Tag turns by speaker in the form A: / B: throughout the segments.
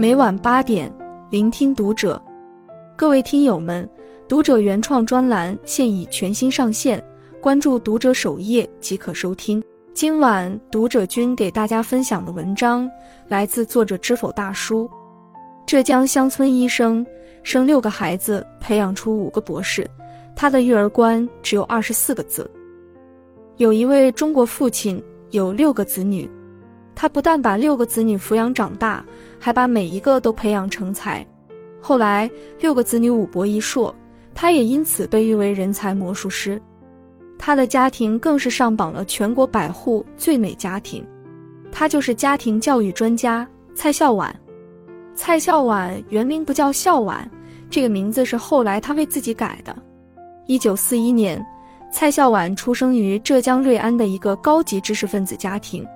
A: 每晚八点，聆听读者。各位听友们，读者原创专栏现已全新上线，关注读者首页即可收听。今晚读者君给大家分享的文章来自作者知否大叔。浙江乡村医生生六个孩子，培养出五个博士，他的育儿观只有二十四个字。有一位中国父亲有六个子女，他不但把六个子女抚养长大，还把每一个都培养成才。后来六个子女五博一硕，他也因此被誉为人才魔术师。他的家庭更是上榜了全国百户最美家庭。他就是家庭教育专家蔡孝婉。蔡孝婉原名不叫孝婉，这个名字是后来他为自己改的。一九四一年。蔡孝婉出生于浙江瑞安的一个高级知识分子家庭，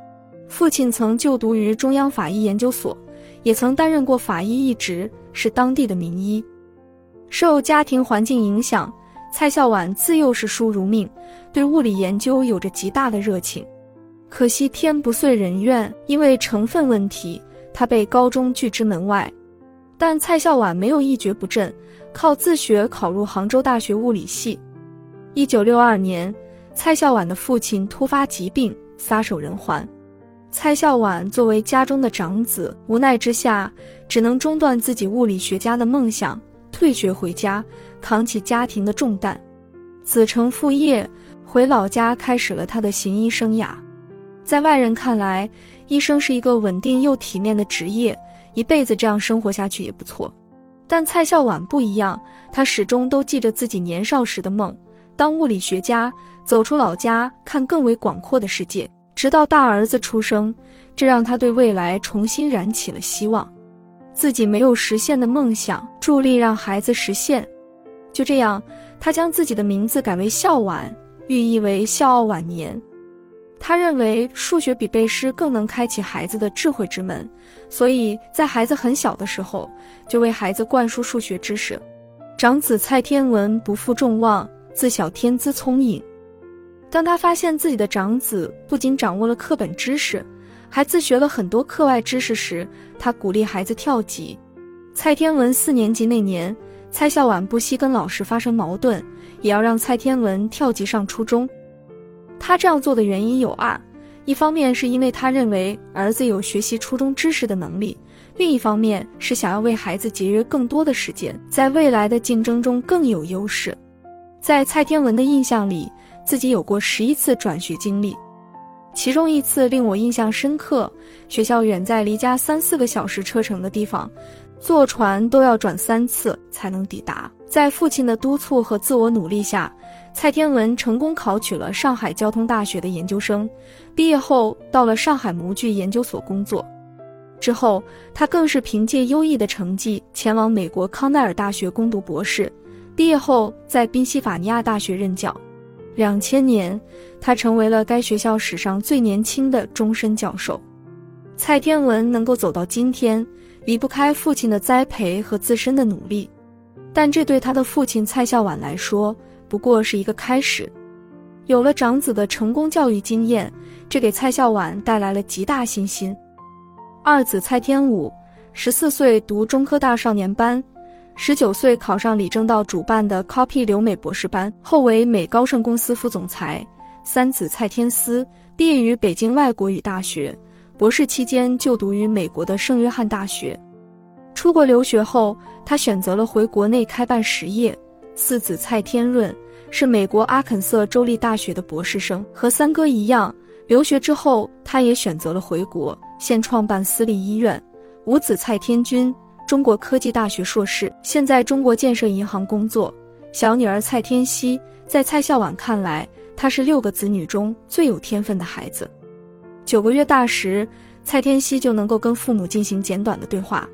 A: 父亲曾就读于中央法医研究所，也曾担任过法医一职，是当地的名医。受家庭环境影响，蔡孝婉自幼是书如命，对物理研究有着极大的热情。可惜天不遂人愿，因为成分问题，他被高中拒之门外。但蔡孝婉没有一蹶不振，靠自学考入杭州大学物理系。一九六二年，蔡孝婉的父亲突发疾病，撒手人寰。蔡孝婉作为家中的长子，无奈之下，只能中断自己物理学家的梦想，退学回家，扛起家庭的重担。子承父业，回老家开始了他的行医生涯。在外人看来，医生是一个稳定又体面的职业，一辈子这样生活下去也不错。但蔡孝婉不一样，他始终都记着自己年少时的梦。当物理学家，走出老家，看更为广阔的世界。直到大儿子出生，这让他对未来重新燃起了希望。自己没有实现的梦想，助力让孩子实现。就这样，他将自己的名字改为孝婉，寓意为孝傲晚年。他认为数学比背诗更能开启孩子的智慧之门，所以在孩子很小的时候，就为孩子灌输数学知识。长子蔡天文不负众望。自小天资聪颖，当他发现自己的长子不仅掌握了课本知识，还自学了很多课外知识时，他鼓励孩子跳级。蔡天文四年级那年，蔡孝婉不惜跟老师发生矛盾，也要让蔡天文跳级上初中。他这样做的原因有二：一方面是因为他认为儿子有学习初中知识的能力，另一方面是想要为孩子节约更多的时间，在未来的竞争中更有优势。在蔡天文的印象里，自己有过十一次转学经历，其中一次令我印象深刻。学校远在离家三四个小时车程的地方，坐船都要转三次才能抵达。在父亲的督促和自我努力下，蔡天文成功考取了上海交通大学的研究生。毕业后，到了上海模具研究所工作。之后，他更是凭借优异的成绩前往美国康奈尔大学攻读博士。毕业后，在宾夕法尼亚大学任教。两千年，他成为了该学校史上最年轻的终身教授。蔡天文能够走到今天，离不开父亲的栽培和自身的努力。但这对他的父亲蔡孝婉来说，不过是一个开始。有了长子的成功教育经验，这给蔡孝婉带来了极大信心。二子蔡天武，十四岁读中科大少年班。十九岁考上李政道主办的 Copy 留美博士班，后为美高盛公司副总裁。三子蔡天思毕业于北京外国语大学，博士期间就读于美国的圣约翰大学。出国留学后，他选择了回国内开办实业。四子蔡天润是美国阿肯色州立大学的博士生，和三哥一样，留学之后他也选择了回国，现创办私立医院。五子蔡天君。中国科技大学硕士，现在中国建设银行工作。小女儿蔡天熙，在蔡孝婉看来，她是六个子女中最有天分的孩子。九个月大时，蔡天熙就能够跟父母进行简短的对话；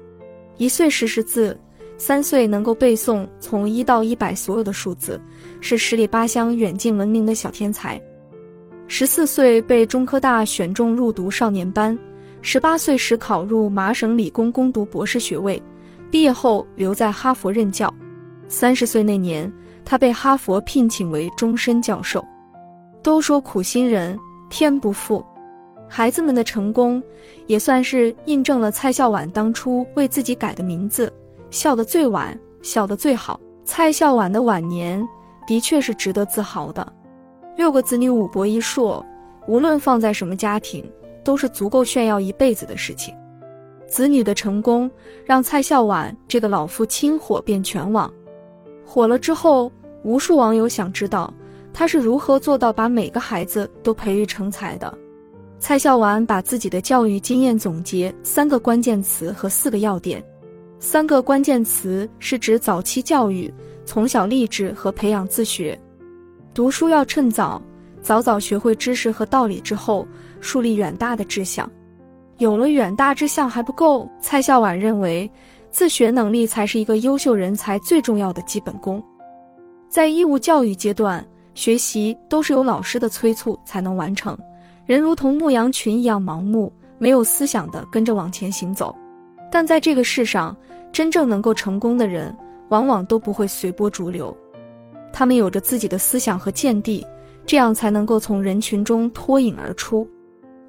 A: 一岁识识字，三岁能够背诵从一到一百所有的数字，是十里八乡远近闻名的小天才。十四岁被中科大选中入读少年班。十八岁时考入麻省理工攻读博士学位，毕业后留在哈佛任教。三十岁那年，他被哈佛聘请为终身教授。都说苦心人天不负，孩子们的成功，也算是印证了蔡孝婉当初为自己改的名字“笑得最晚，笑得最好”。蔡孝婉的晚年的确是值得自豪的。六个子女，五博一硕，无论放在什么家庭，都是足够炫耀一辈子的事情。子女的成功，让蔡孝婉这个老父亲火遍全网。火了之后，无数网友想知道他是如何做到把每个孩子都培育成才的。蔡孝婉把自己的教育经验总结三个关键词和四个要点。三个关键词是指早期教育、从小励志和培养自学。读书要趁早，早早学会知识和道理之后，树立远大的志向。有了远大志向还不够，蔡孝婉认为，自学能力才是一个优秀人才最重要的基本功。在义务教育阶段，学习都是由老师的催促才能完成。人如同牧羊群一样盲目、没有思想的跟着往前行走，但在这个世上，真正能够成功的人，往往都不会随波逐流，他们有着自己的思想和见地，这样才能够从人群中脱颖而出。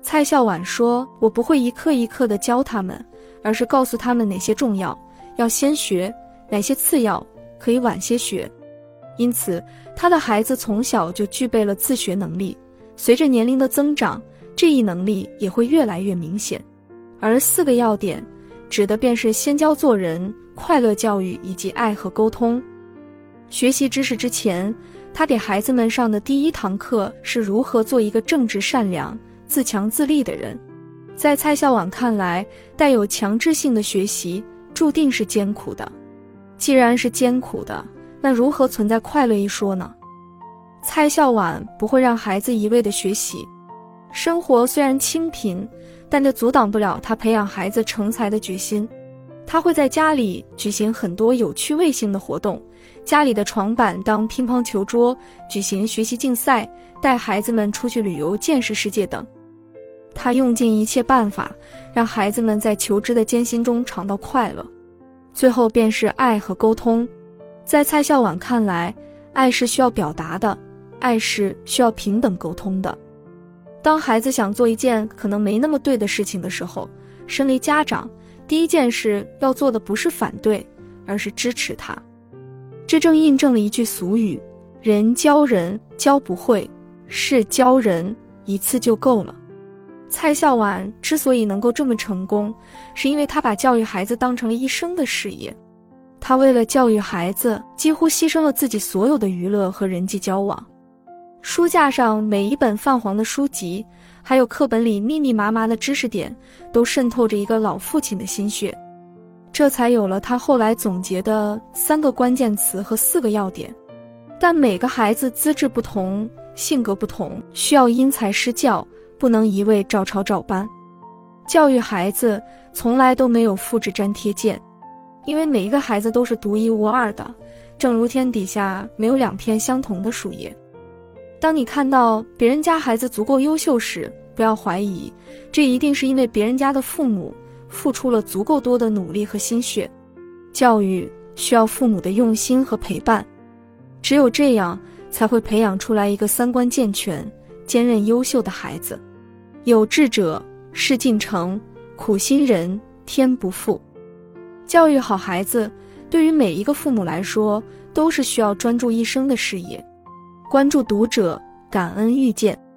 A: 蔡孝婉说：“我不会一课一课的教他们，而是告诉他们哪些重要，要先学；哪些次要，可以晚些学。因此，他的孩子从小就具备了自学能力。”随着年龄的增长，这一能力也会越来越明显。而四个要点，指的便是先教做人、快乐教育以及爱和沟通。学习知识之前，他给孩子们上的第一堂课是如何做一个正直、善良、自强自立的人。在蔡孝婉看来，带有强制性的学习注定是艰苦的。既然是艰苦的，那如何存在快乐一说呢？蔡孝婉不会让孩子一味的学习，生活虽然清贫，但这阻挡不了他培养孩子成才的决心。他会在家里举行很多有趣味性的活动，家里的床板当乒乓球桌，举行学习竞赛，带孩子们出去旅游见识世界等。他用尽一切办法，让孩子们在求知的艰辛中尝到快乐。最后便是爱和沟通，在蔡孝婉看来，爱是需要表达的。爱是需要平等沟通的。当孩子想做一件可能没那么对的事情的时候，身为家长，第一件事要做的不是反对，而是支持他。这正印证了一句俗语：“人教人教不会，事教人一次就够了。”蔡孝婉之所以能够这么成功，是因为他把教育孩子当成了一生的事业。他为了教育孩子，几乎牺牲了自己所有的娱乐和人际交往。书架上每一本泛黄的书籍，还有课本里密密麻麻的知识点，都渗透着一个老父亲的心血，这才有了他后来总结的三个关键词和四个要点。但每个孩子资质不同，性格不同，需要因材施教，不能一味照抄照搬。教育孩子从来都没有复制粘贴键，因为每一个孩子都是独一无二的，正如天底下没有两片相同的树叶。当你看到别人家孩子足够优秀时，不要怀疑，这一定是因为别人家的父母付出了足够多的努力和心血。教育需要父母的用心和陪伴，只有这样才会培养出来一个三观健全、坚韧优秀的孩子。有志者事竟成，苦心人天不负。教育好孩子，对于每一个父母来说，都是需要专注一生的事业。关注读者，感恩遇见。